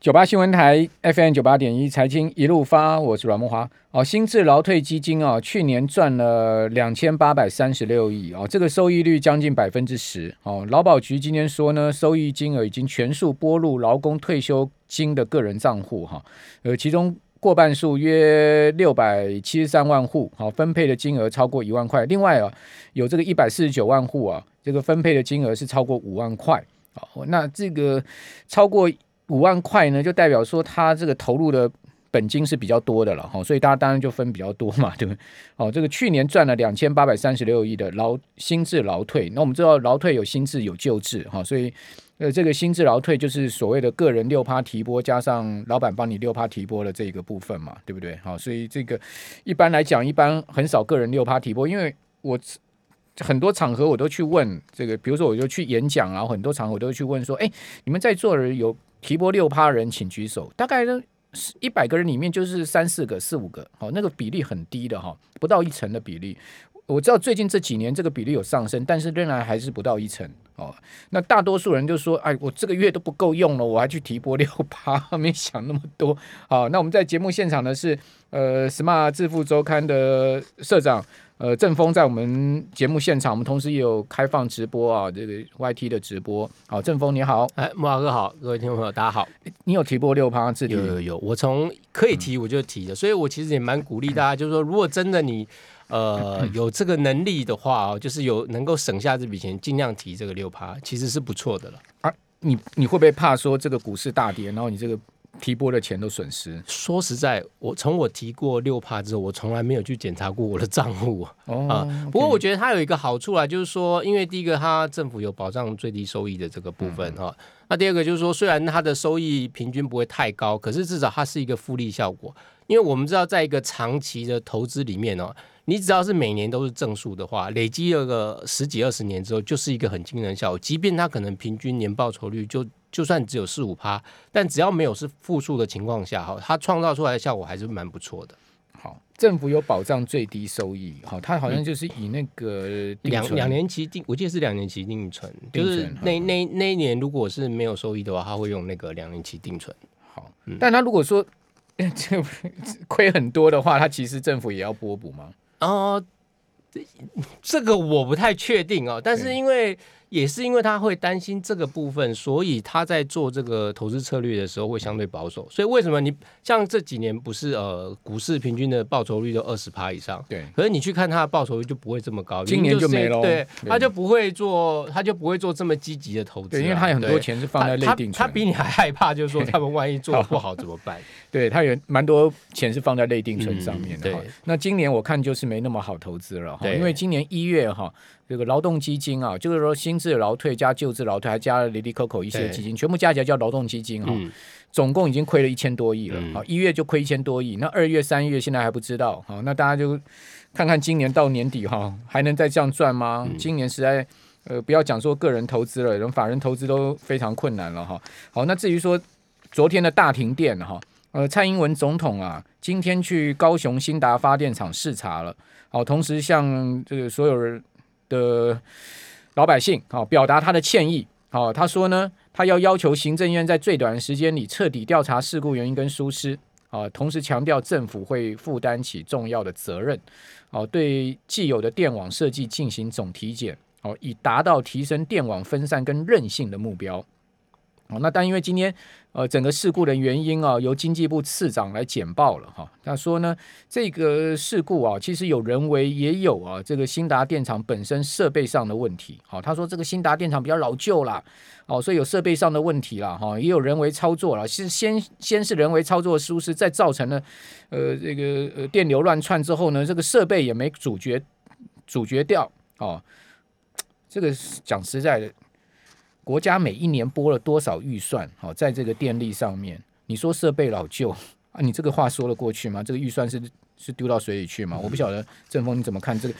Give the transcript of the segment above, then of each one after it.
九八新闻台 FM 九八点一财经一路发，我是阮慕驊。哦，新智劳退基金啊，去年赚了两千八百三十六亿哦，这个收益率将近百分之十哦。劳保局今天说呢，收益金额已经全数拨入劳工退休金的个人账户哈，呃，其中过半数约六百七十三万户，好，分配的金额超过一万块。另外啊，有这个一百四十九万户啊，这个分配的金额是超过五万块。好，那这个超过。五万块呢，就代表说他这个投入的本金是比较多的了哈，所以大家当然就分比较多嘛，对不对？哦，这个去年赚了两千八百三十六亿的劳新制劳退，那我们知道劳退有新制有旧制哈，所以呃这个新制劳退就是所谓的个人六趴提拨加上老板帮你六趴提拨的这个部分嘛，对不对？好，所以这个一般来讲，一般很少个人六趴提拨，因为我。很多场合我都去问这个，比如说我就去演讲啊，很多场合我都去问说，哎，你们在座的人有提拨六趴人，请举手。大概呢，一百个人里面就是三四个、四五个，好，那个比例很低的哈，不到一成的比例。我知道最近这几年这个比例有上升，但是仍然还是不到一成哦。那大多数人就说，哎，我这个月都不够用了，我还去提拨六趴，没想那么多。好，那我们在节目现场的是呃，Smart 致富周刊的社长。呃，正风在我们节目现场，我们同时也有开放直播啊，这个 YT 的直播。好，正风你好，哎，木华哥好，各位听众朋友大家好。你有提过六趴自己有有有，我从可以提我就提的，嗯、所以我其实也蛮鼓励大家，就是说，如果真的你呃 有这个能力的话哦，就是有能够省下这笔钱，尽量提这个六趴，其实是不错的了。啊，你你会不会怕说这个股市大跌，然后你这个？提拨的钱都损失。说实在，我从我提过六趴之后，我从来没有去检查过我的账户哦。啊，不过我觉得它有一个好处啊，就是说，因为第一个，它政府有保障最低收益的这个部分哈。嗯、那第二个就是说，虽然它的收益平均不会太高，可是至少它是一个复利效果。因为我们知道，在一个长期的投资里面哦，你只要是每年都是正数的话，累积了个十几二十年之后，就是一个很惊人的效果。即便它可能平均年报酬率就就算只有四五趴，但只要没有是负数的情况下，哈，它创造出来的效果还是蛮不错的。好，政府有保障最低收益，好，它好像就是以那个两两年期定，我记得是两年期定存，就是那那那一年如果是没有收益的话，它会用那个两年期定存。好，嗯、但他如果说这 亏很多的话，他其实政府也要拨补吗？哦、呃，这个我不太确定哦，但是因为。也是因为他会担心这个部分，所以他在做这个投资策略的时候会相对保守。所以为什么你像这几年不是呃股市平均的报酬率都二十趴以上？对。可是你去看他的报酬率就不会这么高，今年就没了。对，他就不会做，他就不会做这么积极的投资、啊。对，因为他有很多钱是放在内定存。他比你还害怕，就是说他们万一做不好怎么办？对，他有蛮多钱是放在内定存上面的。嗯、对。那今年我看就是没那么好投资了哈，因为今年一月哈。这个劳动基金啊，就是说新制劳退加旧制劳退，还加了哩哩扣扣一些基金，全部加起来叫劳动基金哈，嗯、总共已经亏了一千多亿了。好、嗯，一月就亏一千多亿，那二月、三月现在还不知道。好，那大家就看看今年到年底哈，还能再这样赚吗？嗯、今年实在呃，不要讲说个人投资了，连法人投资都非常困难了哈。好，那至于说昨天的大停电哈，呃，蔡英文总统啊，今天去高雄新达发电厂视察了，好，同时向这个所有人。的老百姓，好，表达他的歉意，好，他说呢，他要要求行政院在最短的时间里彻底调查事故原因跟疏失，啊，同时强调政府会负担起重要的责任，好，对既有的电网设计进行总体检，好，以达到提升电网分散跟韧性的目标。哦，那但因为今天呃整个事故的原因啊，由经济部次长来简报了哈。他说呢，这个事故啊，其实有人为，也有啊这个兴达电厂本身设备上的问题。好，他说这个兴达电厂比较老旧啦，哦，所以有设备上的问题啦，哈，也有人为操作了。其实先先是人为操作的疏失，再造成了呃这个呃电流乱窜之后呢，这个设备也没阻绝阻绝掉。哦，这个讲实在的。国家每一年拨了多少预算？好，在这个电力上面，你说设备老旧啊？你这个话说得过去吗？这个预算是是丢到水里去吗？嗯、我不晓得，正峰你怎么看这个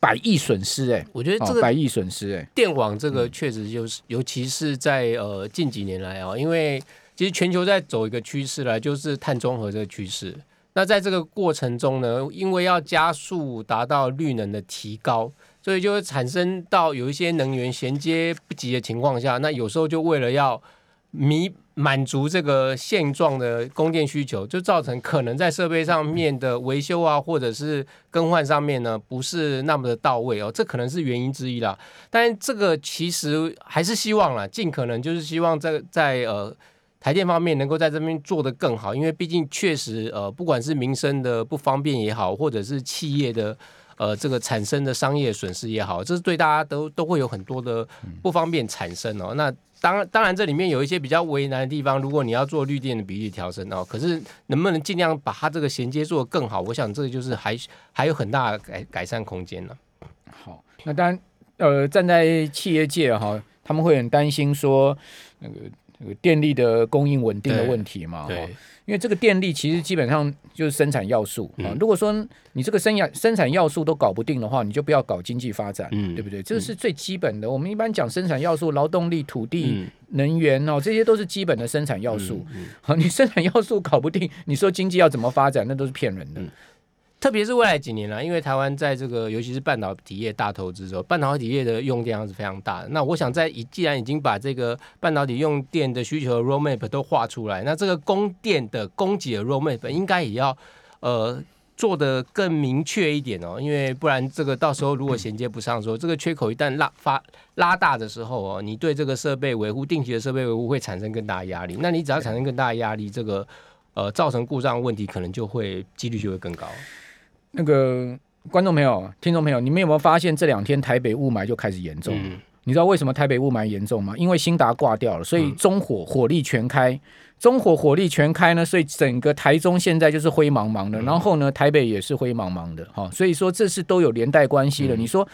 百亿损失、欸？哎，我觉得这个百亿损失、欸，哎，电网这个确实就是，嗯、尤其是在呃近几年来啊，因为其实全球在走一个趋势来，就是碳中和这个趋势。那在这个过程中呢，因为要加速达到绿能的提高。所以就会产生到有一些能源衔接不及的情况下，那有时候就为了要弥满足这个现状的供电需求，就造成可能在设备上面的维修啊，或者是更换上面呢，不是那么的到位哦，这可能是原因之一啦。但这个其实还是希望啦，尽可能就是希望在在呃台电方面能够在这边做得更好，因为毕竟确实呃不管是民生的不方便也好，或者是企业的。呃，这个产生的商业损失也好，这是对大家都都会有很多的不方便产生哦。那当然，当然这里面有一些比较为难的地方，如果你要做绿电的比例调整哦，可是能不能尽量把它这个衔接做得更好？我想这个就是还还有很大的改改善空间呢。好，那当然，呃，站在企业界哈，他们会很担心说那个那个电力的供应稳定的问题嘛，对。因为这个电力其实基本上就是生产要素啊。如果说你这个生产生产要素都搞不定的话，你就不要搞经济发展，对不对？这是最基本的。我们一般讲生产要素，劳动力、土地、能源哦，这些都是基本的生产要素。好，你生产要素搞不定，你说经济要怎么发展？那都是骗人的。特别是未来几年了，因为台湾在这个尤其是半导体业大投资之后，半导体业的用电量是非常大的。那我想在已既然已经把这个半导体用电的需求 roadmap 都画出来，那这个供电的供给的 roadmap 应该也要呃做得更明确一点哦，因为不然这个到时候如果衔接不上说，说这个缺口一旦拉发拉大的时候哦，你对这个设备维护定期的设备维护会产生更大的压力。那你只要产生更大的压力，这个呃造成故障问题可能就会几率就会更高。那个观众朋友、听众朋友，你们有没有发现这两天台北雾霾就开始严重？嗯、你知道为什么台北雾霾严重吗？因为兴达挂掉了，所以中火火力全开，嗯、中火火力全开呢，所以整个台中现在就是灰茫茫的，嗯、然后呢，台北也是灰茫茫的，哈，所以说这是都有连带关系的。嗯、你说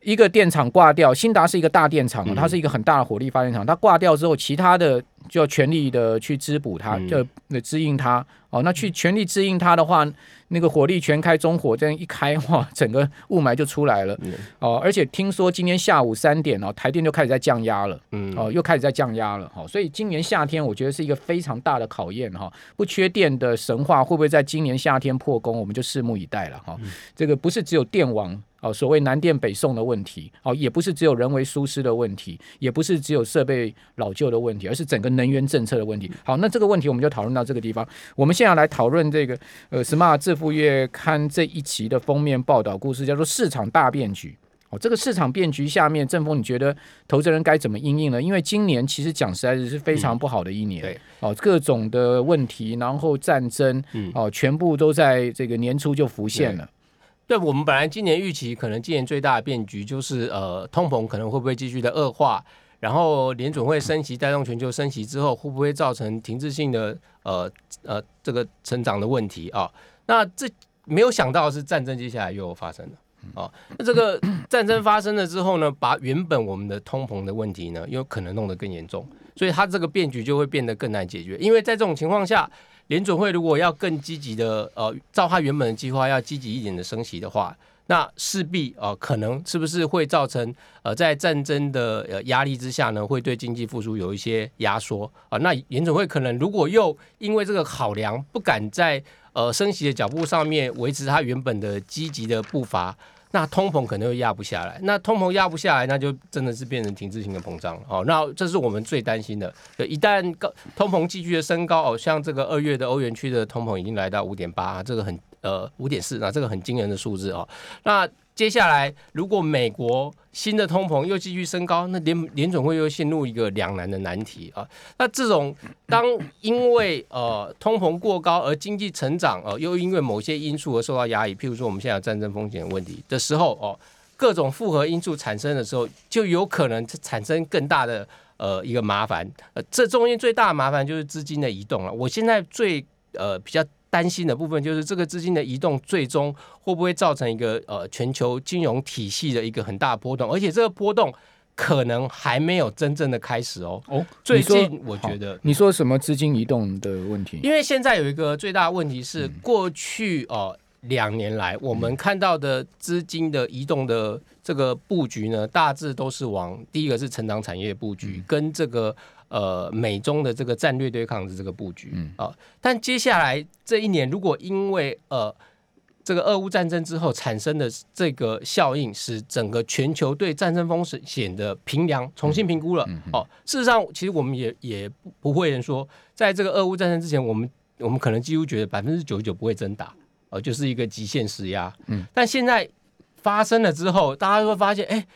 一个电厂挂掉，新达是一个大电厂，它是一个很大的火力发电厂，它挂掉之后，其他的就要全力的去滋补它，就滋应它。哦，那去全力滋应它的话，那个火力全开，中火这样一开，哇，整个雾霾就出来了。哦，而且听说今天下午三点哦，台电就开始在降压了。嗯，哦，又开始在降压了。好，所以今年夏天我觉得是一个非常大的考验哈。不缺电的神话会不会在今年夏天破功，我们就拭目以待了哈。这个不是只有电网。哦，所谓南电北送的问题，哦，也不是只有人为疏失的问题，也不是只有设备老旧的问题，而是整个能源政策的问题。好，那这个问题我们就讨论到这个地方。我们现在来讨论这个呃《Smart 致富月刊》这一期的封面报道故事，叫做“市场大变局”。哦，这个市场变局下面，正峰，你觉得投资人该怎么应应呢？因为今年其实讲实在是非常不好的一年，嗯、对，哦，各种的问题，然后战争，哦，全部都在这个年初就浮现了。对，我们本来今年预期，可能今年最大的变局就是，呃，通膨可能会不会继续的恶化，然后联准会升息带动全球升息之后，会不会造成停滞性的，呃呃，这个成长的问题啊？那这没有想到是战争接下来又发生了啊！那这个战争发生了之后呢，把原本我们的通膨的问题呢，又可能弄得更严重，所以它这个变局就会变得更难解决，因为在这种情况下。联准会如果要更积极的，呃，照他原本的计划要积极一点的升息的话，那势必呃可能是不是会造成呃在战争的呃压力之下呢，会对经济复苏有一些压缩啊？那联准会可能如果又因为这个考量，不敢在呃升息的脚步上面维持它原本的积极的步伐。那通膨可能又压不下来，那通膨压不下来，那就真的是变成停滞性的膨胀了。哦，那这是我们最担心的。一旦高通膨继续的升高，哦，像这个二月的欧元区的通膨已经来到五点八，这个很呃五点四，那这个很惊人的数字哦。那接下来，如果美国新的通膨又继续升高，那联联总会又陷入一个两难的难题啊。那这种当因为呃通膨过高而经济成长呃又因为某些因素而受到压抑，譬如说我们现在有战争风险问题的时候哦，各种复合因素产生的时候，就有可能产生更大的呃一个麻烦。呃，这中间最大的麻烦就是资金的移动了。我现在最呃比较。担心的部分就是这个资金的移动，最终会不会造成一个呃全球金融体系的一个很大的波动，而且这个波动可能还没有真正的开始哦。哦，最近我觉得你说什么资金移动的问题？因为现在有一个最大的问题是，过去哦两年来我们看到的资金的移动的这个布局呢，大致都是往第一个是成长产业布局，跟这个。呃，美中的这个战略对抗的这个布局，嗯啊，但接下来这一年，如果因为呃这个俄乌战争之后产生的这个效应，使整个全球对战争风险的评量重新评估了。哦，事实上，其实我们也也不会人说，在这个俄乌战争之前，我们我们可能几乎觉得百分之九十九不会真打，呃，就是一个极限施压。嗯，但现在发生了之后，大家会发现，哎。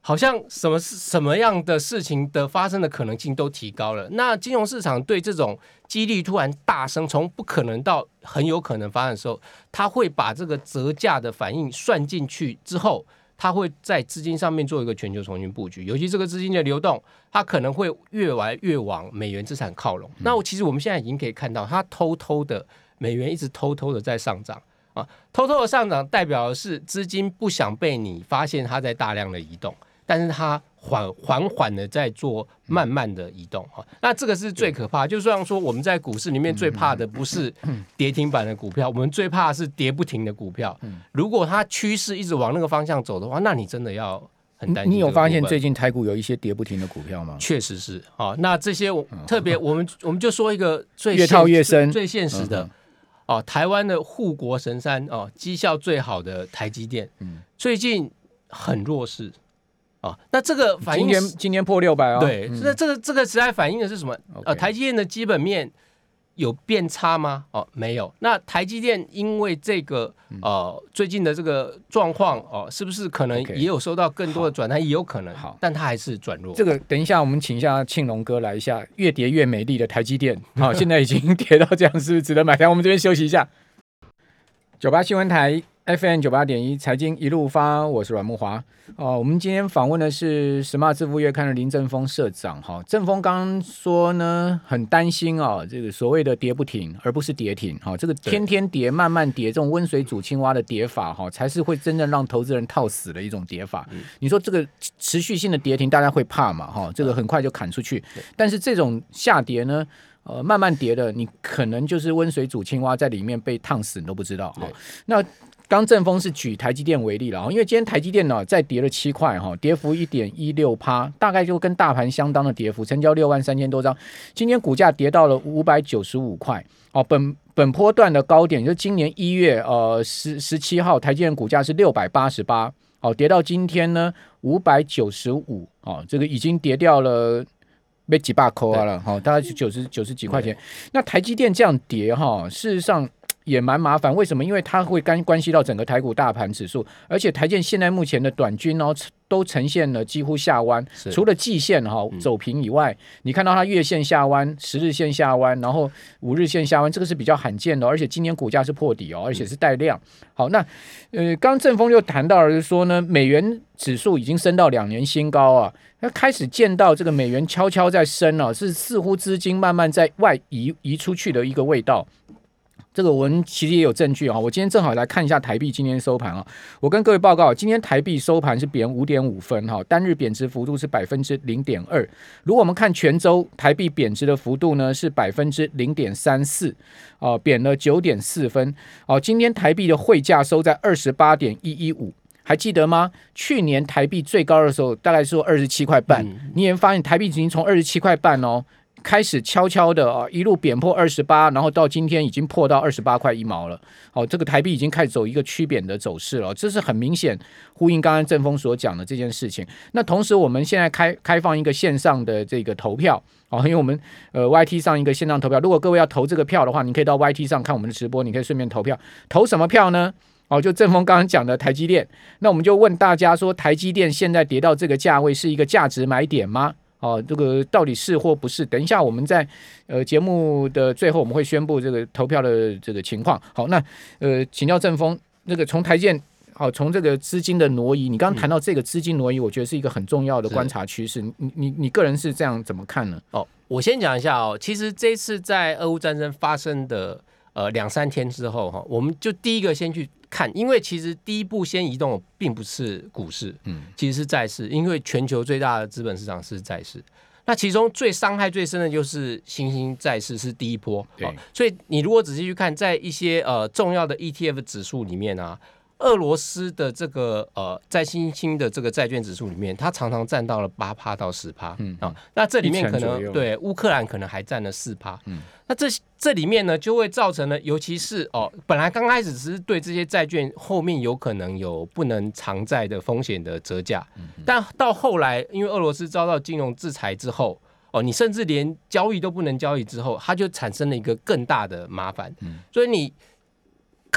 好像什么什么样的事情的发生的可能性都提高了。那金融市场对这种几率突然大升，从不可能到很有可能发生的时候，他会把这个折价的反应算进去之后，他会在资金上面做一个全球重新布局。尤其这个资金的流动，它可能会越来越往美元资产靠拢。那我其实我们现在已经可以看到，它偷偷的美元一直偷偷的在上涨啊，偷偷的上涨代表的是资金不想被你发现它在大量的移动。但是它缓缓缓的在做慢慢的移动哈，那这个是最可怕。就像说我们在股市里面最怕的不是跌停板的股票，我们最怕的是跌不停的股票。如果它趋势一直往那个方向走的话，那你真的要很担心。你有发现最近台股有一些跌不停的股票吗？确实是啊。那这些特别我们我们就说一个最越套越深、最现实的哦，台湾的护国神山哦，绩效最好的台积电，最近很弱势。哦，那这个反映今年今年破六百哦。对，那、嗯、这个这个实在反映的是什么呃，台积电的基本面有变差吗？哦，没有。那台积电因为这个呃最近的这个状况哦，是不是可能也有收到更多的转单？也有可能。好，但它还是转弱。这个等一下我们请一下庆龙哥来一下，越跌越美丽的台积电。好、哦，现在已经 跌到这样，是不是值得买单？我们这边休息一下。九八新闻台。FM 九八点一财经一路发，我是阮慕华。哦，我们今天访问的是《Smart 致富月刊》的林正峰社长。哈，正峰刚刚说呢，很担心啊，这个所谓的跌不停，而不是跌停。哈，这个天天跌、慢慢跌，这种温水煮青蛙的跌法，哈，才是会真正让投资人套死的一种跌法。你说这个持续性的跌停，大家会怕嘛？哈，这个很快就砍出去。但是这种下跌呢，呃，慢慢跌的，你可能就是温水煮青蛙，在里面被烫死，你都不知道。哈，那。刚正峰是举台积电为例了，因为今天台积电呢再跌了七块哈，跌幅一点一六趴，大概就跟大盘相当的跌幅，成交六万三千多张。今天股价跌到了五百九十五块哦，本本波段的高点就今年一月呃十十七号，台积电股价是六百八十八哦，跌到今天呢五百九十五哦，这个已经跌掉了没几把扣啊了哈，大概是九十九十几块钱。那台积电这样跌哈，事实上。也蛮麻烦，为什么？因为它会干关系到整个台股大盘指数，而且台建现在目前的短均哦都呈现了几乎下弯，除了季线哈、哦、走平以外，嗯、你看到它月线下弯、十日线下弯，然后五日线下弯，这个是比较罕见的，而且今年股价是破底哦，而且是带量。好，那呃，刚正峰又谈到了就说呢，美元指数已经升到两年新高啊，那开始见到这个美元悄悄在升了、啊，是似乎资金慢慢在外移移出去的一个味道。这个我们其实也有证据啊，我今天正好来看一下台币今天收盘啊。我跟各位报告，今天台币收盘是贬五点五分哈，单日贬值幅度是百分之零点二。如果我们看全周台币贬值的幅度呢，是百分之零点三四，哦，贬了九点四分。哦，今天台币的汇价收在二十八点一一五，还记得吗？去年台币最高的时候大概是二十七块半，你也发现台币已经从二十七块半哦。开始悄悄的啊，一路贬破二十八，然后到今天已经破到二十八块一毛了。好，这个台币已经开始走一个趋贬的走势了，这是很明显呼应刚刚正峰所讲的这件事情。那同时，我们现在开开放一个线上的这个投票哦，因为我们呃 YT 上一个线上投票，如果各位要投这个票的话，你可以到 YT 上看我们的直播，你可以顺便投票。投什么票呢？哦，就正峰刚刚讲的台积电。那我们就问大家说，台积电现在跌到这个价位是一个价值买点吗？哦，这个到底是或不是？等一下，我们在呃节目的最后，我们会宣布这个投票的这个情况。好，那呃，请教正峰，那个从台建，好，从这个资金的挪移，你刚刚谈到这个资金挪移，我觉得是一个很重要的观察趋势。你你你个人是这样怎么看呢？哦，我先讲一下哦，其实这次在俄乌战争发生的呃两三天之后哈，我们就第一个先去。看，因为其实第一步先移动并不是股市，嗯，其实是债市，因为全球最大的资本市场是债市。那其中最伤害最深的就是新兴债市是第一波，对、哦。所以你如果仔细去看，在一些呃重要的 ETF 指数里面啊，俄罗斯的这个呃，在新兴的这个债券指数里面，它常常占到了八趴到十趴，嗯啊，那这里面可能对乌克兰可能还占了四趴，嗯，那这这里面呢，就会造成了，尤其是哦，本来刚开始只是对这些债券后面有可能有不能偿债的风险的折价，嗯，但到后来，因为俄罗斯遭到金融制裁之后，哦，你甚至连交易都不能交易之后，它就产生了一个更大的麻烦，嗯，所以你。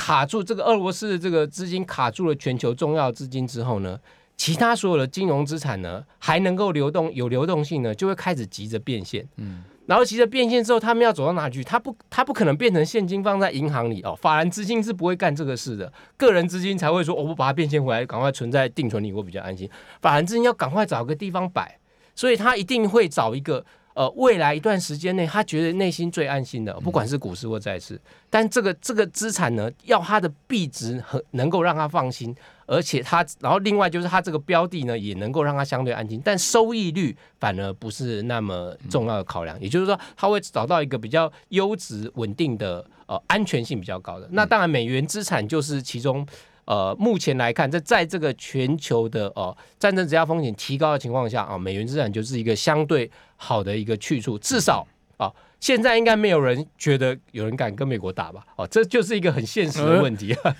卡住这个俄罗斯的这个资金卡住了全球重要资金之后呢，其他所有的金融资产呢还能够流动有流动性呢，就会开始急着变现。嗯，然后急着变现之后，他们要走到哪去？他不，他不可能变成现金放在银行里哦。法人资金是不会干这个事的，个人资金才会说，我不把它变现回来，赶快存在定存里，我比较安心。法人资金要赶快找个地方摆，所以他一定会找一个。呃，未来一段时间内，他觉得内心最安心的，不管是股市或债市，但这个这个资产呢，要它的币值很能够让他放心，而且他，然后另外就是他这个标的呢，也能够让他相对安心，但收益率反而不是那么重要的考量。也就是说，他会找到一个比较优质、稳定的，呃，安全性比较高的。那当然，美元资产就是其中。呃，目前来看，在在这个全球的哦、呃、战争质押风险提高的情况下啊、呃，美元资产就是一个相对好的一个去处。至少啊、呃，现在应该没有人觉得有人敢跟美国打吧？哦、呃，这就是一个很现实的问题。呃、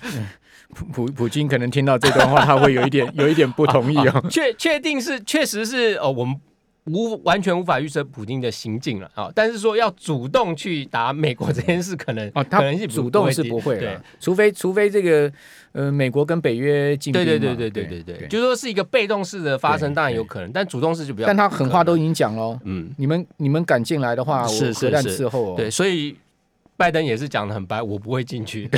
普普普京可能听到这段话，他会有一点有一点不同意哦。确确定是确实是哦、呃，我们。无完全无法预测普京的行径了啊！但是说要主动去打美国这件事，可能哦，他可能是主动是不会的，除非除非这个呃，美国跟北约进对对对对对对对，就说是一个被动式的发生，当然有可能，但主动式就比较。但他狠话都已经讲了，嗯，你们你们敢进来的话，我核弹伺候。对，所以拜登也是讲的很白，我不会进去。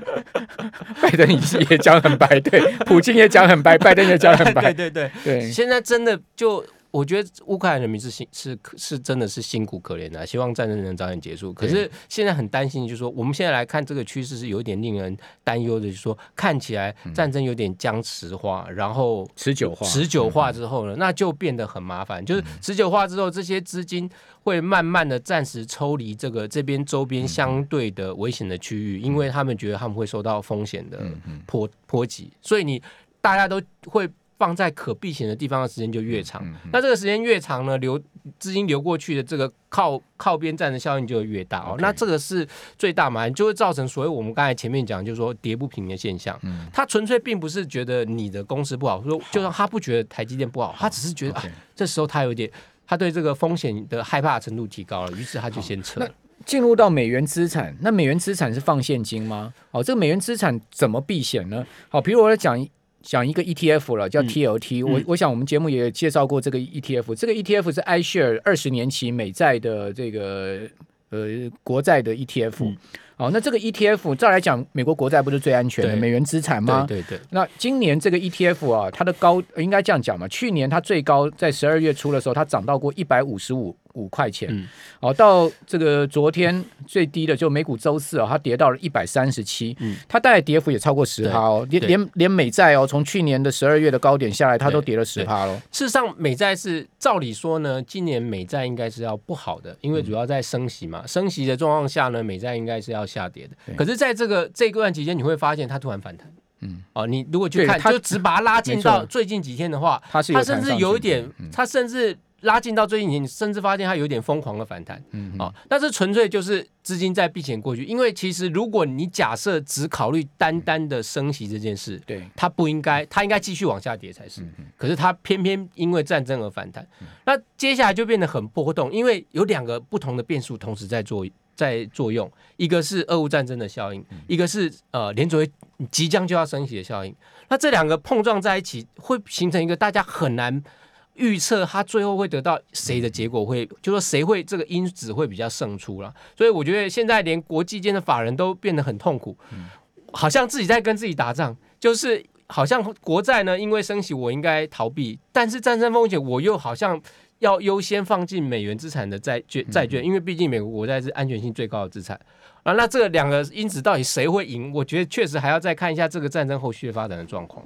拜登也也讲很白，对，普京也讲很白，拜登也讲很白，对对对对。现在真的就。我觉得乌克兰人民是辛是是真的是辛苦可怜的，希望战争能早点结束。可是现在很担心，就是说我们现在来看这个趋势是有一点令人担忧的，就是说看起来战争有点僵持化，然后持久化，持久化之后呢，那就变得很麻烦。就是持久化之后，这些资金会慢慢的暂时抽离这个这边周边相对的危险的区域，因为他们觉得他们会受到风险的波波及，所以你大家都会。放在可避险的地方的时间就越长，那这个时间越长呢，流资金流过去的这个靠靠边站的效应就会越大哦。那这个是最大嘛，就会造成所谓我们刚才前面讲，就是说跌不平的现象。嗯，他纯粹并不是觉得你的公司不好，说就算他不觉得台积电不好，他只是觉得.啊，这时候他有点，他对这个风险的害怕程度提高了，于是他就先撤。那进入到美元资产，那美元资产是放现金吗？哦，这个美元资产怎么避险呢？好，比如我来讲。讲一个 ETF 了，叫 TLT、嗯。我我想我们节目也介绍过这个 ETF。这个 ETF 是 iShare 二十年期美债的这个呃国债的 ETF。嗯哦，那这个 ETF 照来讲，美国国债不是最安全的美元资产吗？对对对。那今年这个 ETF 啊，它的高应该这样讲嘛？去年它最高在十二月初的时候，它涨到过一百五十五五块钱。嗯。哦，到这个昨天最低的就美股周四啊，它跌到了一百三十七。嗯。它大概跌幅也超过十趴哦，连连连美债哦，从去年的十二月的高点下来，它都跌了十趴喽。事实上，美债是照理说呢，今年美债应该是要不好的，因为主要在升息嘛，嗯、升息的状况下呢，美债应该是要。下跌的，可是在这个这段期间，你会发现它突然反弹。嗯，哦，你如果去看，就只把它拉近到最近几天的话，它甚至有一点，它甚至拉近到最近，你甚至发现它有点疯狂的反弹。嗯，哦，但是纯粹就是资金在避险过去，因为其实如果你假设只考虑单单的升息这件事，对，它不应该，它应该继续往下跌才是。可是它偏偏因为战争而反弹，那接下来就变得很波动，因为有两个不同的变数同时在作。在作用，一个是俄乌战争的效应，一个是呃联储会即将就要升息的效应。那这两个碰撞在一起，会形成一个大家很难预测，它最后会得到谁的结果会，就说谁会这个因子会比较胜出了。所以我觉得现在连国际间的法人都变得很痛苦，好像自己在跟自己打仗，就是好像国债呢，因为升息我应该逃避，但是战争风险我又好像。要优先放进美元资产的债券，债券，因为毕竟美国国债是安全性最高的资产啊。那这两个因子到底谁会赢？我觉得确实还要再看一下这个战争后续的发展的状况。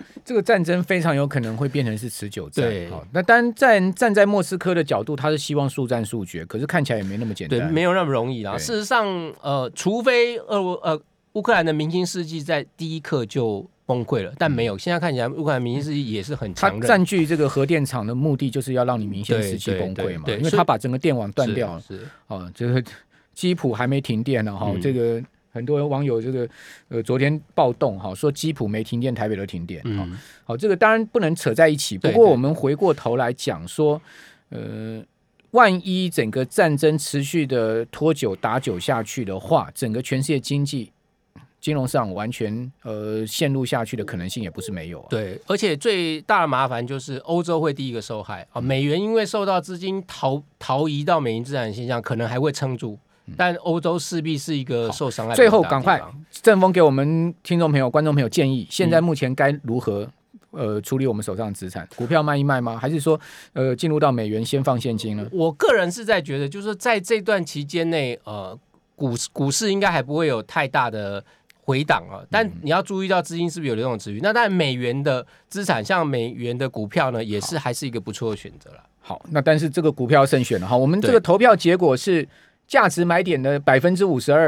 好，这个战争非常有可能会变成是持久战。对，好，那当然站站在莫斯科的角度，他是希望速战速决，可是看起来也没那么简单，对，没有那么容易啦。事实上，呃，除非俄罗呃乌克兰的明星世纪在第一刻就崩溃了，但没有。现在看起来，乌克兰明星世纪也是很强。他占据这个核电厂的目的，就是要让你明星世纪崩溃嘛？因为他把整个电网断掉了。是哦，这个基辅还没停电呢，哈，这个很多网友这个呃昨天暴动哈，说基普没停电，台北都停电。嗯，好，这个当然不能扯在一起。不过我们回过头来讲说，呃。万一整个战争持续的拖久打久下去的话，整个全世界经济、金融上完全呃陷入下去的可能性也不是没有啊。对，而且最大的麻烦就是欧洲会第一个受害啊。美元因为受到资金逃逃移到美元资产的现象，可能还会撑住，但欧洲势必是一个受伤害。最后，赶快正风给我们听众朋友、观众朋友建议，现在目前该如何？呃，处理我们手上的资产，股票卖一卖吗？还是说，呃，进入到美元先放现金呢？我个人是在觉得，就是在这段期间内，呃，股股市应该还不会有太大的回档啊。但你要注意到资金是不是有流动持续。那当然，美元的资产，像美元的股票呢，也是还是一个不错的选择了。好，那但是这个股票慎选了哈。我们这个投票结果是价值买点的百分之五十二。